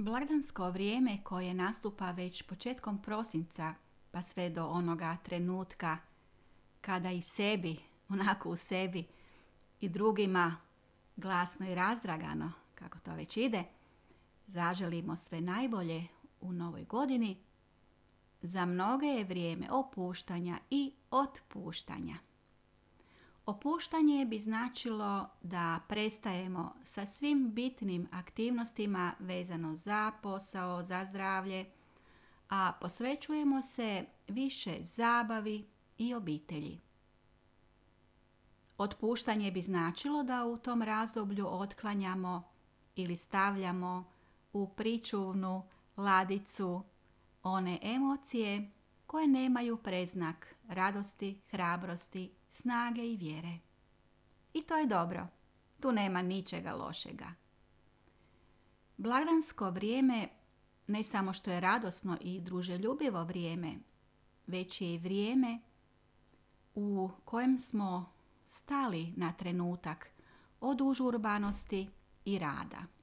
Blagdansko vrijeme koje nastupa već početkom prosinca pa sve do onoga trenutka kada i sebi, onako u sebi i drugima glasno i razdragano, kako to već ide, zaželimo sve najbolje u novoj godini, za mnoge je vrijeme opuštanja i otpuštanja. Opuštanje bi značilo da prestajemo sa svim bitnim aktivnostima vezano za posao, za zdravlje, a posvećujemo se više zabavi i obitelji. Otpuštanje bi značilo da u tom razdoblju otklanjamo ili stavljamo u pričuvnu ladicu one emocije koje nemaju predznak radosti, hrabrosti, snage i vjere. I to je dobro. Tu nema ničega lošega. Blagdansko vrijeme ne samo što je radosno i druželjubivo vrijeme, već je i vrijeme u kojem smo stali na trenutak od užurbanosti i rada.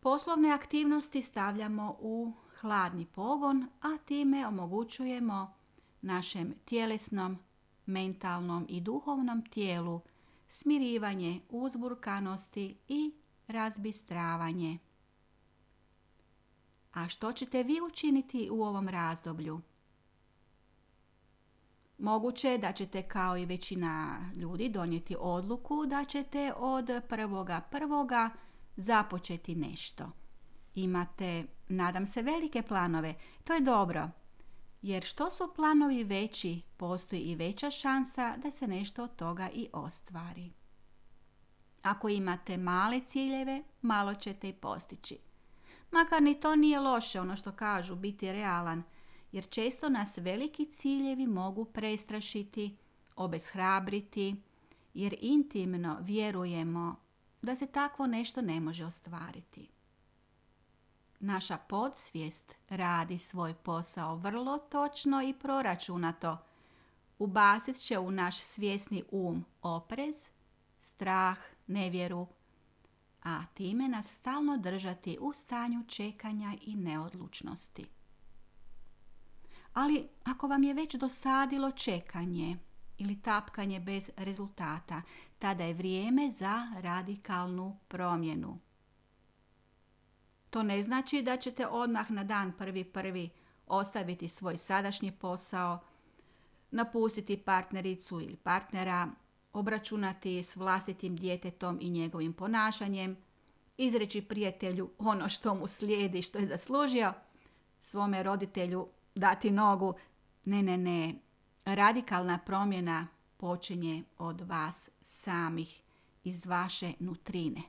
Poslovne aktivnosti stavljamo u hladni pogon, a time omogućujemo našem tjelesnom, mentalnom i duhovnom tijelu smirivanje uzburkanosti i razbistravanje. A što ćete vi učiniti u ovom razdoblju? Moguće je da ćete kao i većina ljudi donijeti odluku da ćete od prvoga prvoga započeti nešto. Imate, nadam se, velike planove. To je dobro. Jer što su planovi veći, postoji i veća šansa da se nešto od toga i ostvari. Ako imate male ciljeve, malo ćete i postići. Makar ni to nije loše, ono što kažu, biti realan, jer često nas veliki ciljevi mogu prestrašiti, obeshrabriti, jer intimno vjerujemo da se takvo nešto ne može ostvariti. Naša podsvijest radi svoj posao vrlo točno i proračunato. Ubacit će u naš svjesni um oprez, strah, nevjeru, a time nas stalno držati u stanju čekanja i neodlučnosti. Ali ako vam je već dosadilo čekanje ili tapkanje bez rezultata, tada je vrijeme za radikalnu promjenu. To ne znači da ćete odmah na dan prvi prvi ostaviti svoj sadašnji posao, napustiti partnericu ili partnera, obračunati s vlastitim djetetom i njegovim ponašanjem, izreći prijatelju ono što mu slijedi, što je zaslužio, svome roditelju dati nogu. Ne, ne, ne. Radikalna promjena počinje od vas samih, iz vaše nutrine.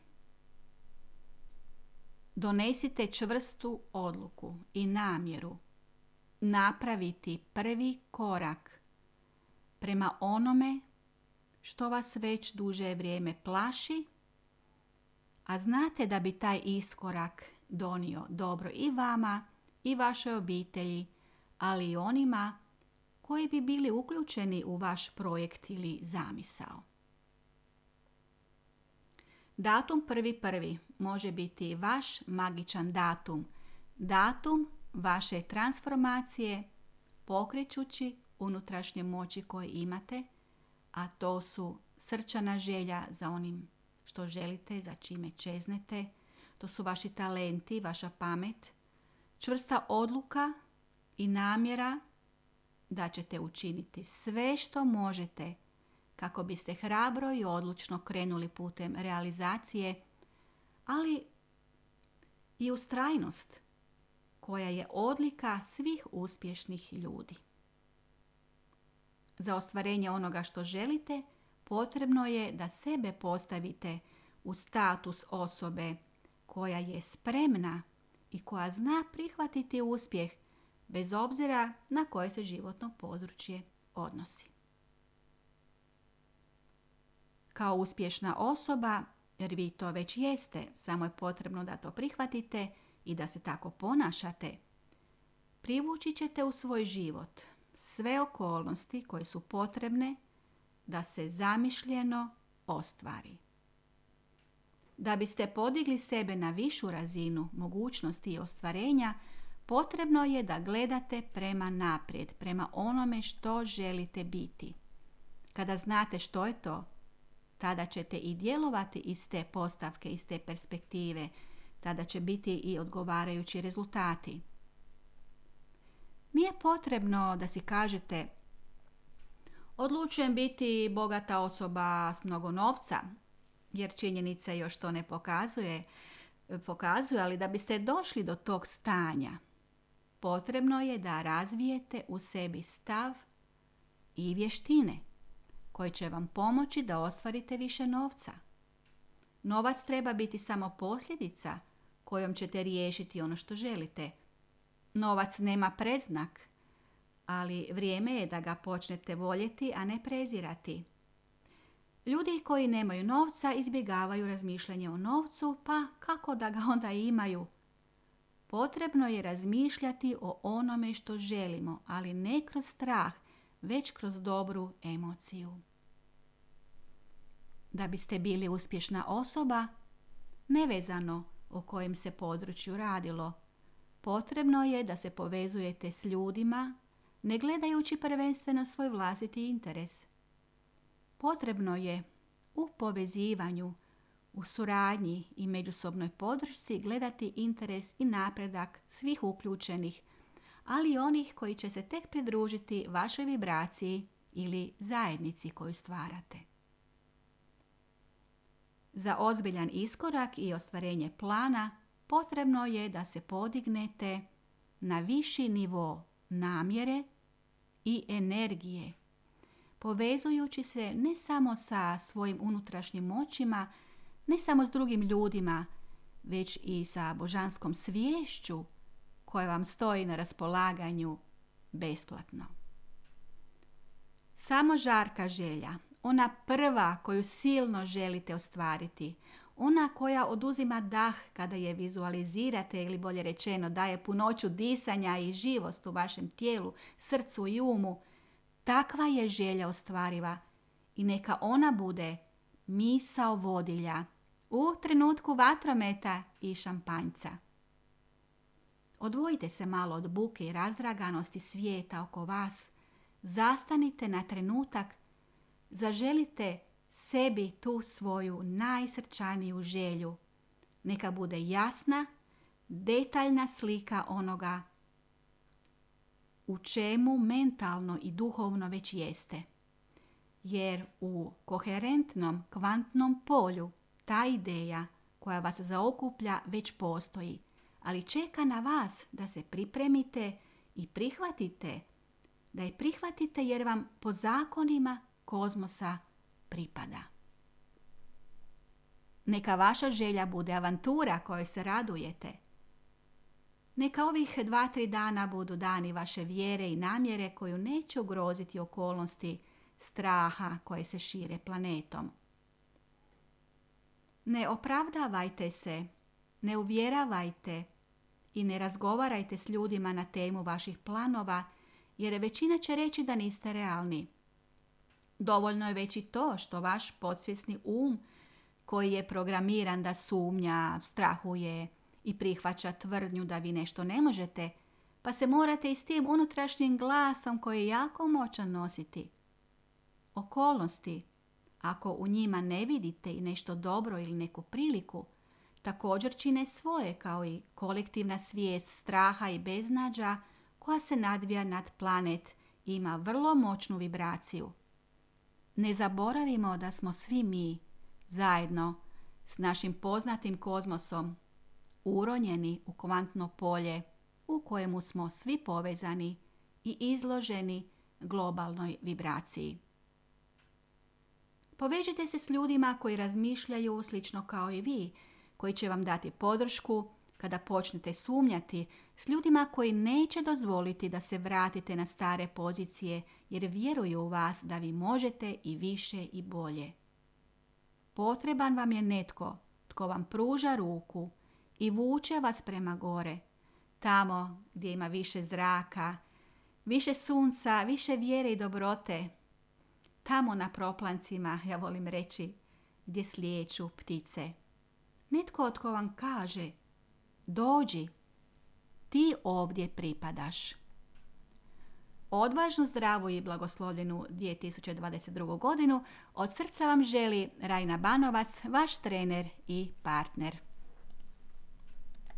Donesite čvrstu odluku i namjeru napraviti prvi korak prema onome što vas već duže vrijeme plaši, a znate da bi taj iskorak donio dobro i vama i vašoj obitelji, ali i onima koji bi bili uključeni u vaš projekt ili zamisao. Datum prvi prvi može biti vaš magičan datum, datum vaše transformacije pokrećući unutrašnje moći koje imate, a to su srčana želja za onim što želite, za čime čeznete, to su vaši talenti, vaša pamet, čvrsta odluka i namjera da ćete učiniti sve što možete kako biste hrabro i odlučno krenuli putem realizacije, ali i ustrajnost koja je odlika svih uspješnih ljudi. Za ostvarenje onoga što želite potrebno je da sebe postavite u status osobe koja je spremna i koja zna prihvatiti uspjeh bez obzira na koje se životno područje odnosi. Kao uspješna osoba, jer vi to već jeste, samo je potrebno da to prihvatite i da se tako ponašate, privući ćete u svoj život sve okolnosti koje su potrebne da se zamišljeno ostvari. Da biste podigli sebe na višu razinu mogućnosti i ostvarenja, potrebno je da gledate prema naprijed, prema onome što želite biti. Kada znate što je to, tada ćete i djelovati iz te postavke, iz te perspektive, tada će biti i odgovarajući rezultati. Nije potrebno da si kažete odlučujem biti bogata osoba s mnogo novca, jer činjenica još to ne pokazuje, pokazuje, ali da biste došli do tog stanja, potrebno je da razvijete u sebi stav i vještine koje će vam pomoći da ostvarite više novca. Novac treba biti samo posljedica kojom ćete riješiti ono što želite. Novac nema predznak, ali vrijeme je da ga počnete voljeti, a ne prezirati. Ljudi koji nemaju novca izbjegavaju razmišljanje o novcu, pa kako da ga onda imaju? Potrebno je razmišljati o onome što želimo, ali ne kroz strah, već kroz dobru emociju. Da biste bili uspješna osoba, nevezano o kojem se području radilo, potrebno je da se povezujete s ljudima, ne gledajući prvenstveno svoj vlastiti interes. Potrebno je u povezivanju, u suradnji i međusobnoj podršci gledati interes i napredak svih uključenih, ali i onih koji će se tek pridružiti vašoj vibraciji ili zajednici koju stvarate. Za ozbiljan iskorak i ostvarenje plana potrebno je da se podignete na viši nivo namjere i energije, povezujući se ne samo sa svojim unutrašnjim moćima, ne samo s drugim ljudima, već i sa božanskom sviješću koja vam stoji na raspolaganju besplatno. Samo žarka želja, ona prva koju silno želite ostvariti, ona koja oduzima dah kada je vizualizirate ili bolje rečeno daje punoću disanja i živost u vašem tijelu, srcu i umu, takva je želja ostvariva i neka ona bude misao vodilja u trenutku vatrometa i šampanjca. Odvojite se malo od buke i razdraganosti svijeta oko vas. Zastanite na trenutak, zaželite sebi tu svoju najsrčaniju želju. Neka bude jasna, detaljna slika onoga u čemu mentalno i duhovno već jeste. Jer u koherentnom kvantnom polju ta ideja koja vas zaokuplja već postoji, ali čeka na vas da se pripremite i prihvatite, da je prihvatite jer vam po zakonima kozmosa pripada. Neka vaša želja bude avantura kojoj se radujete. Neka ovih dva, tri dana budu dani vaše vjere i namjere koju neće ugroziti okolnosti straha koje se šire planetom. Ne opravdavajte se, ne uvjeravajte i ne razgovarajte s ljudima na temu vaših planova, jer većina će reći da niste realni. Dovoljno je već i to što vaš podsvjesni um, koji je programiran da sumnja, strahuje i prihvaća tvrdnju da vi nešto ne možete, pa se morate i s tim unutrašnjim glasom koji je jako moćan nositi. Okolnosti, ako u njima ne vidite i nešto dobro ili neku priliku, također čine svoje kao i kolektivna svijest straha i beznađa koja se nadvija nad planet i ima vrlo moćnu vibraciju. Ne zaboravimo da smo svi mi zajedno s našim poznatim kozmosom uronjeni u kvantno polje u kojemu smo svi povezani i izloženi globalnoj vibraciji. Povežite se s ljudima koji razmišljaju slično kao i vi, koji će vam dati podršku kada počnete sumnjati s ljudima koji neće dozvoliti da se vratite na stare pozicije jer vjeruju u vas da vi možete i više i bolje. Potreban vam je netko tko vam pruža ruku i vuče vas prema gore, tamo gdje ima više zraka, više sunca, više vjere i dobrote, tamo na proplancima, ja volim reći, gdje slijeću ptice. Netko tko vam kaže dođi, ti ovdje pripadaš. Odvažnu, zdravu i blagoslovljenu 2022. godinu od srca vam želi Rajna Banovac, vaš trener i partner.